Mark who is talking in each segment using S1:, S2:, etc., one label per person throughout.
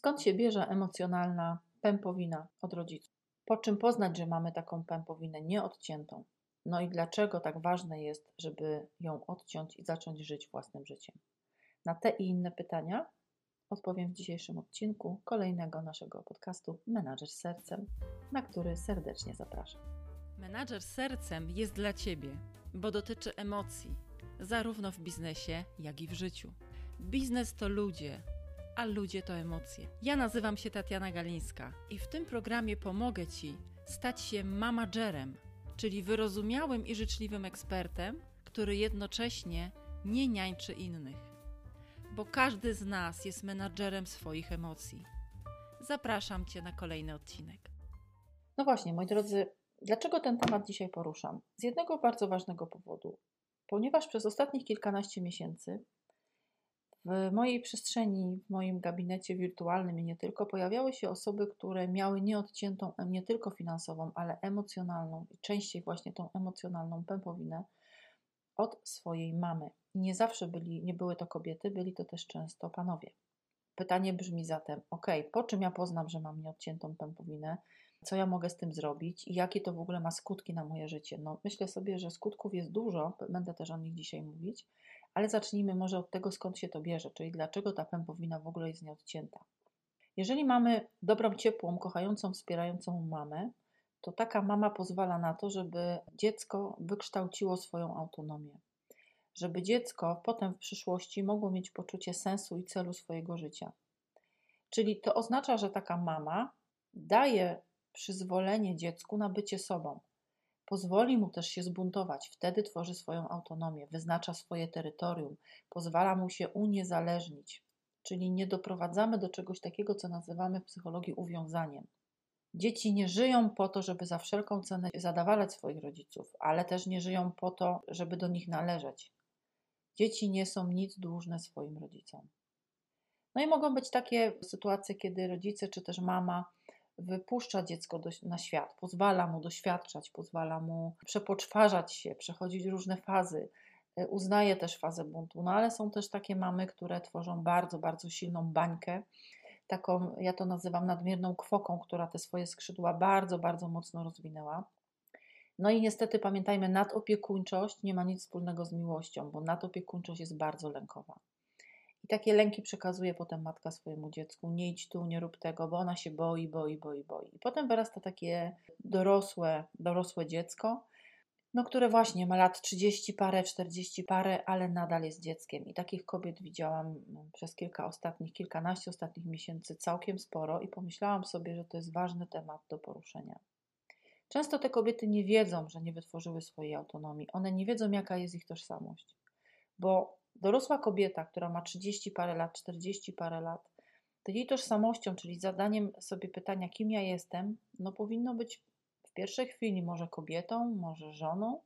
S1: Skąd się bierze emocjonalna pępowina od rodziców? Po czym poznać, że mamy taką pępowinę nieodciętą? No i dlaczego tak ważne jest, żeby ją odciąć i zacząć żyć własnym życiem? Na te i inne pytania odpowiem w dzisiejszym odcinku kolejnego naszego podcastu Menadżer sercem, na który serdecznie zapraszam.
S2: Menadżer sercem jest dla Ciebie, bo dotyczy emocji, zarówno w biznesie, jak i w życiu. Biznes to ludzie, a ludzie to emocje. Ja nazywam się Tatiana Galińska i w tym programie pomogę Ci stać się mamagerem, czyli wyrozumiałym i życzliwym ekspertem, który jednocześnie nie niańczy innych. Bo każdy z nas jest menadżerem swoich emocji. Zapraszam Cię na kolejny odcinek.
S1: No właśnie, moi drodzy, dlaczego ten temat dzisiaj poruszam? Z jednego bardzo ważnego powodu. Ponieważ przez ostatnich kilkanaście miesięcy w mojej przestrzeni, w moim gabinecie wirtualnym i nie tylko, pojawiały się osoby, które miały nieodciętą nie tylko finansową, ale emocjonalną i częściej właśnie tą emocjonalną pępowinę od swojej mamy. Nie zawsze byli, nie były to kobiety, byli to też często panowie. Pytanie brzmi zatem: OK, po czym ja poznam, że mam nieodciętą pępowinę? Co ja mogę z tym zrobić i jakie to w ogóle ma skutki na moje życie? No, myślę sobie, że skutków jest dużo, będę też o nich dzisiaj mówić, ale zacznijmy może od tego, skąd się to bierze, czyli dlaczego ta pępowina w ogóle jest nieodcięta. Jeżeli mamy dobrą, ciepłą, kochającą, wspierającą mamę, to taka mama pozwala na to, żeby dziecko wykształciło swoją autonomię. Żeby dziecko potem w przyszłości mogło mieć poczucie sensu i celu swojego życia. Czyli to oznacza, że taka mama daje przyzwolenie dziecku na bycie sobą. Pozwoli mu też się zbuntować, wtedy tworzy swoją autonomię, wyznacza swoje terytorium, pozwala mu się uniezależnić, czyli nie doprowadzamy do czegoś takiego, co nazywamy w psychologii uwiązaniem. Dzieci nie żyją po to, żeby za wszelką cenę zadawalać swoich rodziców, ale też nie żyją po to, żeby do nich należeć. Dzieci nie są nic dłużne swoim rodzicom. No i mogą być takie sytuacje, kiedy rodzice czy też mama wypuszcza dziecko do, na świat, pozwala mu doświadczać, pozwala mu przepoczwarzać się, przechodzić różne fazy. E, uznaje też fazę buntu, no ale są też takie mamy, które tworzą bardzo, bardzo silną bańkę, taką, ja to nazywam nadmierną kwoką, która te swoje skrzydła bardzo, bardzo mocno rozwinęła. No i niestety pamiętajmy, nadopiekuńczość nie ma nic wspólnego z miłością, bo nadopiekuńczość jest bardzo lękowa. Takie lęki przekazuje potem matka swojemu dziecku: nie idź tu, nie rób tego, bo ona się boi, boi, boi, boi. I potem wyrasta takie dorosłe, dorosłe dziecko, no, które właśnie ma lat 30 parę, 40 parę, ale nadal jest dzieckiem. I takich kobiet widziałam no, przez kilka ostatnich, kilkanaście ostatnich miesięcy całkiem sporo i pomyślałam sobie, że to jest ważny temat do poruszenia. Często te kobiety nie wiedzą, że nie wytworzyły swojej autonomii. One nie wiedzą, jaka jest ich tożsamość, bo dorosła kobieta, która ma 30 parę lat, 40 parę lat, to jej tożsamością, czyli zadaniem sobie pytania, kim ja jestem, no powinno być w pierwszej chwili może kobietą, może żoną,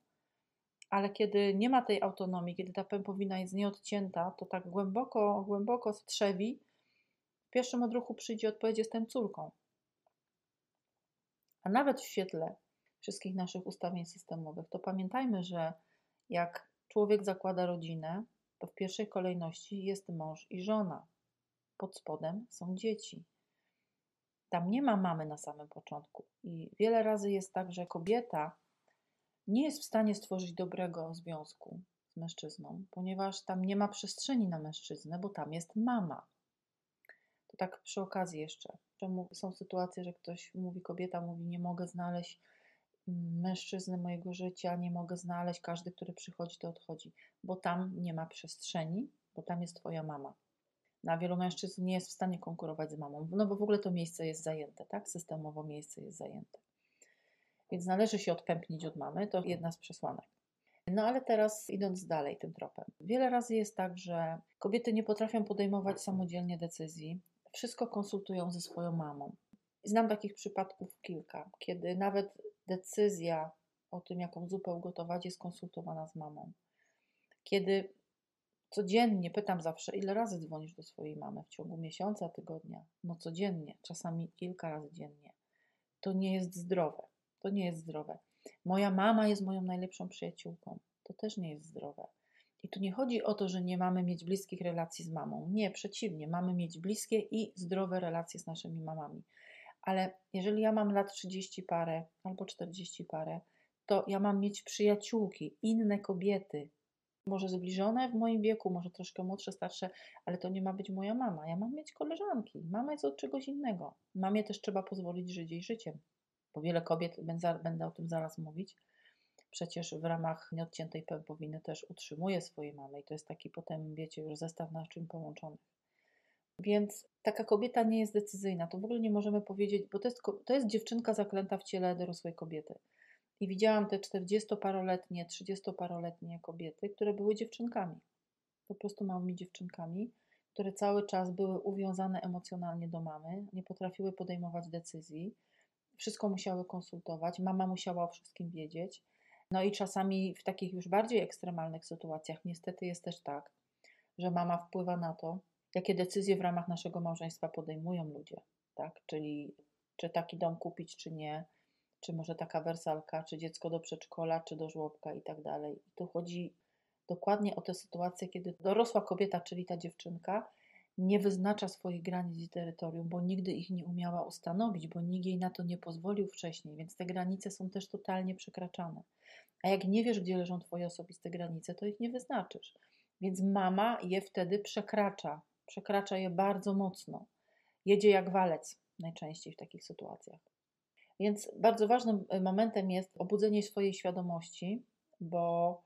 S1: ale kiedy nie ma tej autonomii, kiedy ta pępowina jest nieodcięta, to tak głęboko, głęboko strzewi, w pierwszym odruchu przyjdzie odpowiedź, jestem córką. A nawet w świetle wszystkich naszych ustawień systemowych, to pamiętajmy, że jak człowiek zakłada rodzinę, to w pierwszej kolejności jest mąż i żona. Pod spodem są dzieci. Tam nie ma mamy na samym początku. I wiele razy jest tak, że kobieta nie jest w stanie stworzyć dobrego związku z mężczyzną, ponieważ tam nie ma przestrzeni na mężczyznę, bo tam jest mama. To tak przy okazji jeszcze. Czemu są sytuacje, że ktoś mówi, kobieta mówi, nie mogę znaleźć mężczyzny mojego życia nie mogę znaleźć, każdy, który przychodzi, to odchodzi, bo tam nie ma przestrzeni, bo tam jest Twoja mama. Na wielu mężczyzn nie jest w stanie konkurować z mamą, no bo w ogóle to miejsce jest zajęte, tak? Systemowo miejsce jest zajęte. Więc należy się odpępnić od mamy, to jedna z przesłanek. No ale teraz idąc dalej tym tropem. Wiele razy jest tak, że kobiety nie potrafią podejmować samodzielnie decyzji, wszystko konsultują ze swoją mamą. Znam takich przypadków kilka, kiedy nawet decyzja o tym, jaką zupę ugotować, jest konsultowana z mamą. Kiedy codziennie, pytam zawsze, ile razy dzwonisz do swojej mamy w ciągu miesiąca, tygodnia? No codziennie, czasami kilka razy dziennie. To nie jest zdrowe. To nie jest zdrowe. Moja mama jest moją najlepszą przyjaciółką. To też nie jest zdrowe. I tu nie chodzi o to, że nie mamy mieć bliskich relacji z mamą. Nie, przeciwnie, mamy mieć bliskie i zdrowe relacje z naszymi mamami. Ale jeżeli ja mam lat 30 parę albo 40 parę, to ja mam mieć przyjaciółki, inne kobiety, może zbliżone w moim wieku, może troszkę młodsze, starsze, ale to nie ma być moja mama. Ja mam mieć koleżanki. Mama jest od czegoś innego. Mamie też trzeba pozwolić żyć jej życiem, bo wiele kobiet, będę, o tym zaraz mówić, przecież w ramach nieodciętej pępowiny też utrzymuje swoje mamy i to jest taki potem, wiecie, już zestaw naczyń połączonych. Więc taka kobieta nie jest decyzyjna. To w ogóle nie możemy powiedzieć, bo to jest, to jest dziewczynka zaklęta w ciele dorosłej kobiety. I widziałam te 40-paroletnie, 30-paroletnie kobiety, które były dziewczynkami. Po prostu małymi dziewczynkami, które cały czas były uwiązane emocjonalnie do mamy, nie potrafiły podejmować decyzji, wszystko musiały konsultować, mama musiała o wszystkim wiedzieć. No i czasami w takich już bardziej ekstremalnych sytuacjach niestety jest też tak, że mama wpływa na to, jakie decyzje w ramach naszego małżeństwa podejmują ludzie, tak? Czyli czy taki dom kupić, czy nie, czy może taka wersalka, czy dziecko do przedszkola, czy do żłobka i tak dalej. I tu chodzi dokładnie o tę sytuację, kiedy dorosła kobieta, czyli ta dziewczynka, nie wyznacza swoich granic i terytorium, bo nigdy ich nie umiała ustanowić, bo nikt jej na to nie pozwolił wcześniej, więc te granice są też totalnie przekraczane. A jak nie wiesz, gdzie leżą Twoje osobiste granice, to ich nie wyznaczysz. Więc mama je wtedy przekracza, przekracza je bardzo mocno. Jedzie jak walec najczęściej w takich sytuacjach. Więc bardzo ważnym e, momentem jest obudzenie swojej świadomości, bo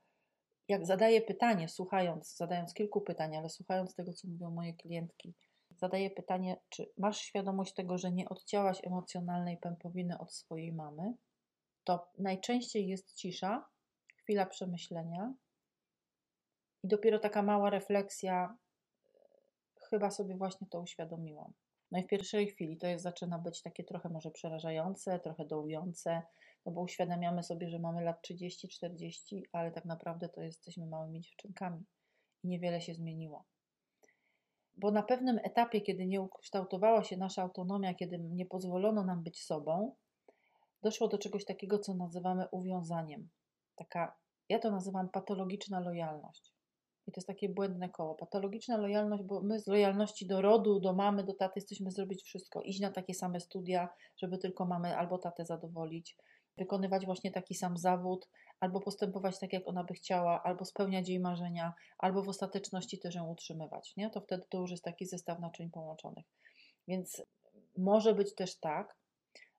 S1: jak zadaję pytanie, słuchając, zadając kilku pytań, ale słuchając tego, co mówią moje klientki, zadaję pytanie, czy masz świadomość tego, że nie odcięłaś emocjonalnej pępowiny od swojej mamy, to najczęściej jest cisza, chwila przemyślenia i dopiero taka mała refleksja, chyba sobie właśnie to uświadomiłam. No i w pierwszej chwili to jest, zaczyna być takie trochę może przerażające, trochę dołujące, no bo uświadamiamy sobie, że mamy lat 30-40, ale tak naprawdę to jesteśmy małymi dziewczynkami i niewiele się zmieniło. Bo na pewnym etapie, kiedy nie ukształtowała się nasza autonomia, kiedy nie pozwolono nam być sobą, doszło do czegoś takiego, co nazywamy uwiązaniem. Taka, ja to nazywam patologiczna lojalność. I to jest takie błędne koło. Patologiczna lojalność, bo my z lojalności do rodu, do mamy, do taty jesteśmy zrobić wszystko. Iść na takie same studia, żeby tylko mamy albo tatę zadowolić, wykonywać właśnie taki sam zawód, albo postępować tak, jak ona by chciała, albo spełniać jej marzenia, albo w ostateczności też ją utrzymywać. Nie? To wtedy to już jest taki zestaw naczyń połączonych. Więc może być też tak,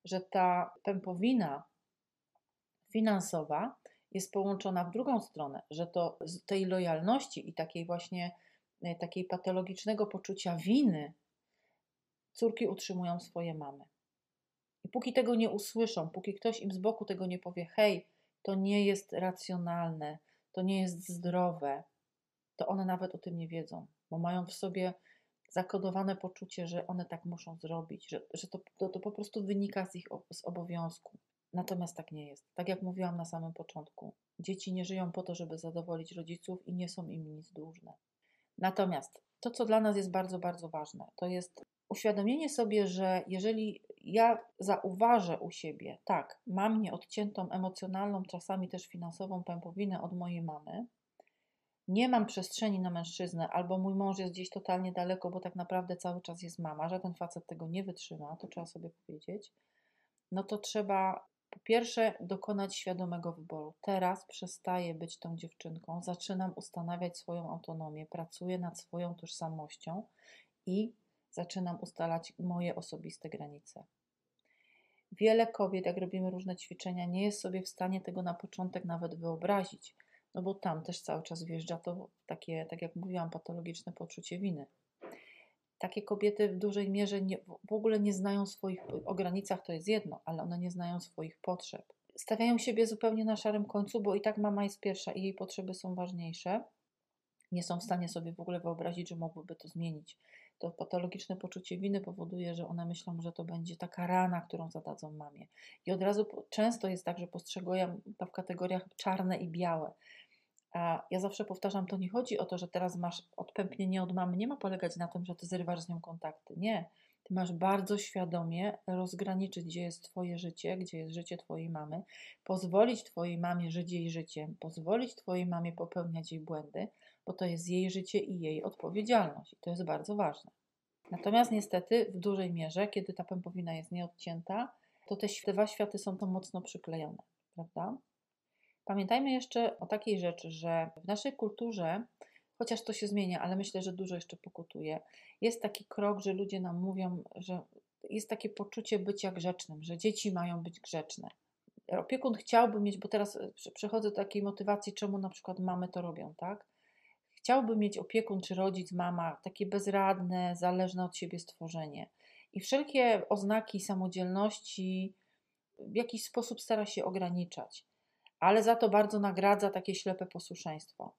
S1: że ta pępowina finansowa jest połączona w drugą stronę, że to z tej lojalności i takiej właśnie e, takiej patologicznego poczucia winy córki utrzymują swoje mamy. I póki tego nie usłyszą, póki ktoś im z boku tego nie powie, hej, to nie jest racjonalne, to nie jest zdrowe, to one nawet o tym nie wiedzą, bo mają w sobie zakodowane poczucie, że one tak muszą zrobić, że, że to, to, to po prostu wynika z ich z obowiązku. Natomiast tak nie jest. Tak jak mówiłam na samym początku, dzieci nie żyją po to, żeby zadowolić rodziców i nie są im nic dłużne. Natomiast to, co dla nas jest bardzo, bardzo ważne, to jest uświadomienie sobie, że jeżeli ja zauważę u siebie, tak, mam nieodciętą emocjonalną, czasami też finansową pępowinę od mojej mamy, nie mam przestrzeni na mężczyznę, albo mój mąż jest gdzieś totalnie daleko, bo tak naprawdę cały czas jest mama, żaden facet tego nie wytrzyma, to trzeba sobie powiedzieć, no to trzeba po pierwsze dokonać świadomego wyboru. Teraz przestaję być tą dziewczynką, zaczynam ustanawiać swoją autonomię, pracuję nad swoją tożsamością i zaczynam ustalać moje osobiste granice. Wiele kobiet, jak robimy różne ćwiczenia, nie jest sobie w stanie tego na początek nawet wyobrazić, no bo tam też cały czas wjeżdża to takie, tak jak mówiłam, patologiczne poczucie winy. Takie kobiety w dużej mierze nie, w ogóle nie znają swoich, o granicach to jest jedno, ale one nie znają swoich potrzeb. Stawiają siebie zupełnie na szarym końcu, bo i tak mama jest pierwsza i jej potrzeby są ważniejsze. Nie są w stanie sobie w ogóle wyobrazić, że mogłyby to zmienić. To patologiczne poczucie winy powoduje, że one myślą, że to będzie taka rana, którą zadadzą mamie. I od razu często jest tak, że postrzegują to w kategoriach czarne i białe. A ja zawsze powtarzam, to nie chodzi o to, że teraz masz odpępnienie od mamy. Nie ma polegać na tym, że ty zrywasz z nią kontakty. Nie. Ty masz bardzo świadomie rozgraniczyć, gdzie jest Twoje życie, gdzie jest życie Twojej mamy, pozwolić Twojej mamie żyć jej życiem, pozwolić Twojej mamie popełniać jej błędy, bo to jest jej życie i jej odpowiedzialność. I to jest bardzo ważne. Natomiast niestety w dużej mierze, kiedy ta pępowina jest nieodcięta, to te dwa światy są to mocno przyklejone, prawda? Pamiętajmy jeszcze o takiej rzeczy, że w naszej kulturze, chociaż to się zmienia, ale myślę, że dużo jeszcze pokutuje, jest taki krok, że ludzie nam mówią, że jest takie poczucie bycia grzecznym, że dzieci mają być grzeczne. Opiekun chciałby mieć, bo teraz e, przechodzę do takiej motywacji, czemu na przykład mamy to robią, tak? Chciałby mieć opiekun czy rodzic, mama, takie bezradne, zależne od siebie stworzenie. I wszelkie oznaki samodzielności w jakiś sposób stara się ograniczać, ale za to bardzo nagradza takie ślepe posłuszeństwo.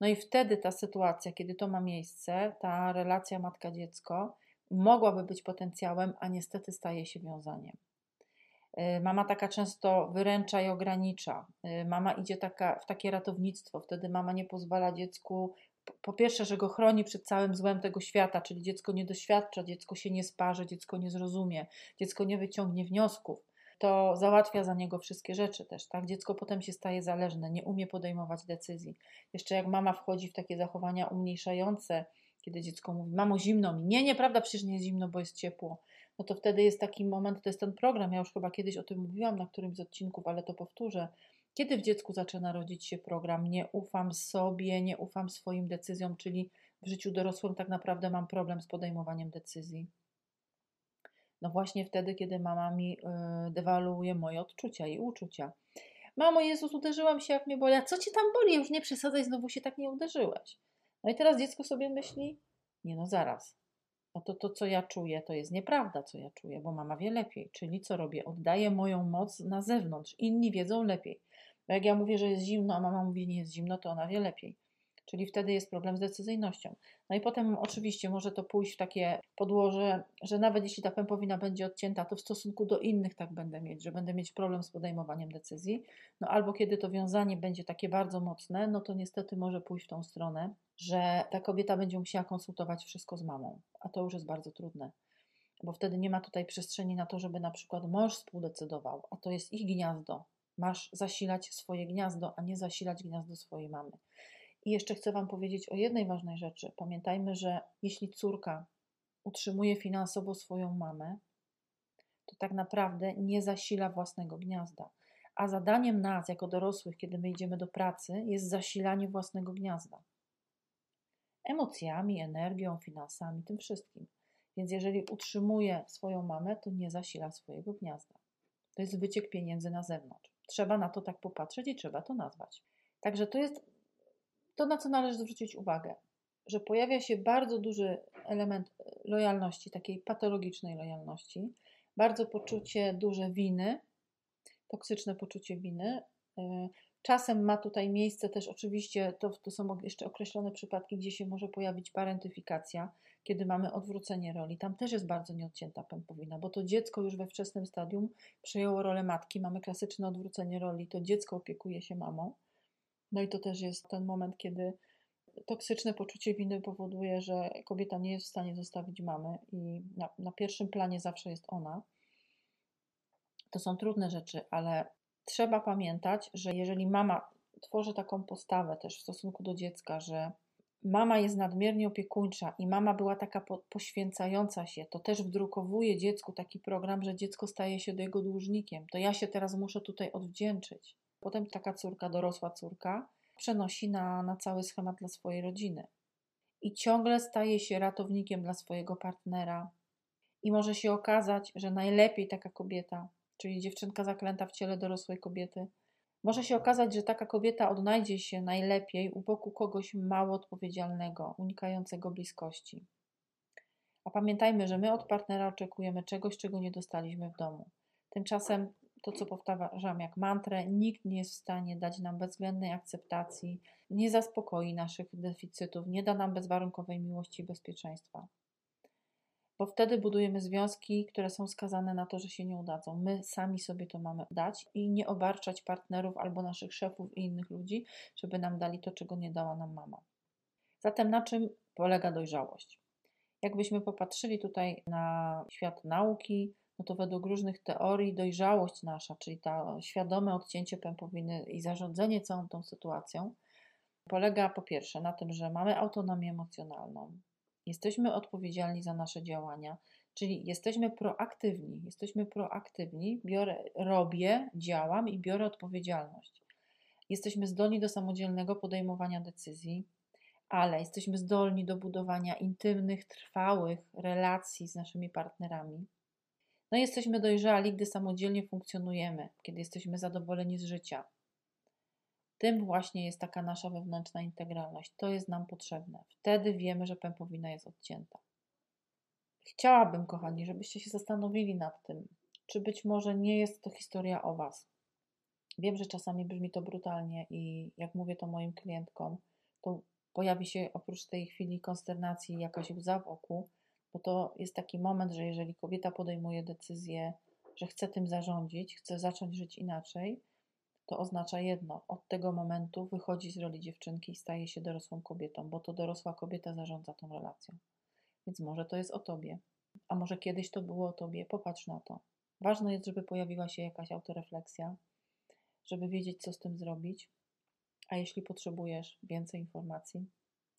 S1: No i wtedy ta sytuacja, kiedy to ma miejsce, ta relacja matka-dziecko mogłaby być potencjałem, a niestety staje się wiązaniem. Y, mama taka często wyręcza i ogranicza. Y, mama idzie taka, w takie ratownictwo, wtedy mama nie pozwala dziecku, po pierwsze, że go chroni przed całym złem tego świata, czyli dziecko nie doświadcza, dziecko się nie sparzy, dziecko nie zrozumie, dziecko nie wyciągnie wniosków. To załatwia za niego wszystkie rzeczy też, tak? Dziecko potem się staje zależne, nie umie podejmować decyzji. Jeszcze jak mama wchodzi w takie zachowania umniejszające, kiedy dziecko mówi, mamo zimno mi, nie, nieprawda, przecież nie jest zimno, bo jest ciepło no to wtedy jest taki moment, to jest ten program, ja już chyba kiedyś o tym mówiłam na którymś z odcinków, ale to powtórzę. Kiedy w dziecku zaczyna rodzić się program nie ufam sobie, nie ufam swoim decyzjom, czyli w życiu dorosłym tak naprawdę mam problem z podejmowaniem decyzji. No właśnie wtedy, kiedy mama mi yy, dewaluuje moje odczucia i uczucia. Mamo, Jezus, uderzyłam się, jak mnie boli. A co ci tam boli? Już nie przesadzaj, znowu się tak nie uderzyłeś. No i teraz dziecko sobie myśli, nie no zaraz, no to to, co ja czuję, to jest nieprawda, co ja czuję, bo mama wie lepiej. Czyli co robię? Oddaję moją moc na zewnątrz. Inni wiedzą lepiej. Bo jak ja mówię, że jest zimno, a mama mówi, nie jest zimno, to ona wie lepiej. Czyli wtedy jest problem z decyzyjnością. No i potem oczywiście może to pójść w takie podłoże, że nawet jeśli ta pępowina będzie odcięta, to w stosunku do innych tak będę mieć, że będę mieć problem z podejmowaniem decyzji. No albo kiedy to wiązanie będzie takie bardzo mocne, no to niestety może pójść w tą stronę, że ta kobieta będzie musiała konsultować wszystko z mamą, a to już jest bardzo trudne. Bo wtedy nie ma tutaj przestrzeni na to, żeby na przykład mąż współdecydował, a to jest ich gniazdo. Masz zasilać swoje gniazdo, a nie zasilać gniazdo swojej mamy. I jeszcze chcę Wam powiedzieć o jednej ważnej rzeczy. Pamiętajmy, że jeśli córka utrzymuje finansowo swoją mamę, to tak naprawdę nie zasila własnego gniazda. A zadaniem nas, jako dorosłych, kiedy my idziemy do pracy, jest zasilanie własnego gniazda. Emocjami, energią, finansami, tym wszystkim. Więc jeżeli utrzymuje swoją mamę, to nie zasila swojego gniazda. To jest wyciek pieniędzy na zewnątrz. Trzeba na to tak popatrzeć i trzeba to nazwać. Także to jest to, na co należy zwrócić uwagę, że pojawia się bardzo duży element lojalności, takiej patologicznej lojalności, bardzo poczucie duże winy, toksyczne poczucie winy. E, czasem ma tutaj miejsce też oczywiście, to, to są jeszcze określone przypadki, gdzie się może pojawić parentyfikacja, kiedy mamy odwrócenie roli. Tam też jest bardzo nieodcięta pępowina, bo to dziecko już we wczesnym stadium przejęło rolę matki. Mamy klasyczne odwrócenie roli, to dziecko opiekuje się mamą no i to też jest ten moment, kiedy toksyczne poczucie winy powoduje, że kobieta nie jest w stanie zostawić mamy i na, na pierwszym planie zawsze jest ona. To są trudne rzeczy, ale trzeba pamiętać, że jeżeli mama tworzy taką postawę też w stosunku do dziecka, że mama jest nadmiernie opiekuńcza i mama była taka po, poświęcająca się, to też wdrukowuje dziecku taki program, że dziecko staje się jego dłużnikiem. To ja się teraz muszę tutaj odwdzięczyć. Potem taka córka, dorosła córka, przenosi na, na cały schemat dla swojej rodziny. I ciągle staje się ratownikiem dla swojego partnera. I może się okazać, że najlepiej taka kobieta, czyli dziewczynka zaklęta w ciele dorosłej kobiety, może się okazać, że taka kobieta odnajdzie się najlepiej u boku kogoś mało odpowiedzialnego, unikającego bliskości. A pamiętajmy, że my od partnera oczekujemy czegoś, czego nie dostaliśmy w domu. Tymczasem to, co powtarzam jak mantrę, nikt nie jest w stanie dać nam bezwzględnej akceptacji, nie zaspokoi naszych deficytów, nie da nam bezwarunkowej miłości i bezpieczeństwa. Bo wtedy budujemy związki, które są skazane na to, że się nie udadzą. My sami sobie to mamy dać i nie obarczać partnerów albo naszych szefów i innych ludzi, żeby nam dali to, czego nie dała nam mama. Zatem na czym polega dojrzałość? Jakbyśmy popatrzyli tutaj na świat nauki, no to według różnych teorii dojrzałość nasza, czyli to świadome odcięcie pępowiny i zarządzanie całą tą sytuacją, polega po pierwsze na tym, że mamy autonomię emocjonalną, jesteśmy odpowiedzialni za nasze działania, czyli jesteśmy proaktywni. Jesteśmy proaktywni, biorę, robię, działam i biorę odpowiedzialność. Jesteśmy zdolni do samodzielnego podejmowania decyzji, ale jesteśmy zdolni do budowania intymnych, trwałych relacji z naszymi partnerami. No, jesteśmy dojrzali, gdy samodzielnie funkcjonujemy, kiedy jesteśmy zadowoleni z życia. Tym właśnie jest taka nasza wewnętrzna integralność. To jest nam potrzebne. Wtedy wiemy, że pępowina jest odcięta. Chciałabym, kochani, żebyście się zastanowili nad tym, czy być może nie jest to historia o Was. Wiem, że czasami brzmi to brutalnie i jak mówię to moim klientkom, to pojawi się oprócz tej chwili konsternacji jakaś łza wokół, bo to jest taki moment, że jeżeli kobieta podejmuje decyzję, że chce tym zarządzić, chce zacząć żyć inaczej, to oznacza jedno: od tego momentu wychodzi z roli dziewczynki i staje się dorosłą kobietą, bo to dorosła kobieta zarządza tą relacją. Więc może to jest o tobie, a może kiedyś to było o tobie. Popatrz na to. Ważne jest, żeby pojawiła się jakaś autorefleksja, żeby wiedzieć, co z tym zrobić. A jeśli potrzebujesz więcej informacji,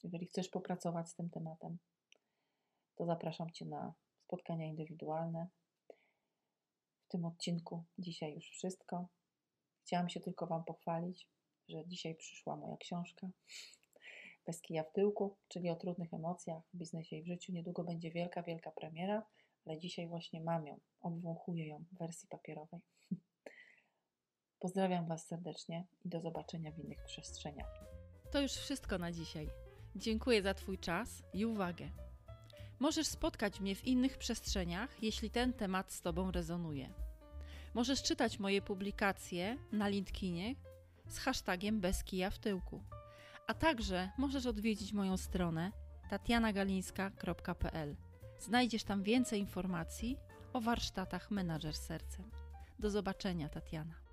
S1: jeżeli chcesz popracować z tym tematem, to zapraszam Cię na spotkania indywidualne. W tym odcinku dzisiaj już wszystko. Chciałam się tylko Wam pochwalić, że dzisiaj przyszła moja książka bez kija w tyłku, czyli o trudnych emocjach w biznesie i w życiu. Niedługo będzie wielka, wielka premiera, ale dzisiaj właśnie mam ją, obwąchuję ją w wersji papierowej. Pozdrawiam Was serdecznie i do zobaczenia w innych przestrzeniach.
S2: To już wszystko na dzisiaj. Dziękuję za Twój czas i uwagę. Możesz spotkać mnie w innych przestrzeniach, jeśli ten temat z Tobą rezonuje. Możesz czytać moje publikacje na LinkedInie z hashtagiem bez kija w tyłku. A także możesz odwiedzić moją stronę tatianagalińska.pl. Znajdziesz tam więcej informacji o warsztatach Menadżer Sercem. Do zobaczenia, Tatiana.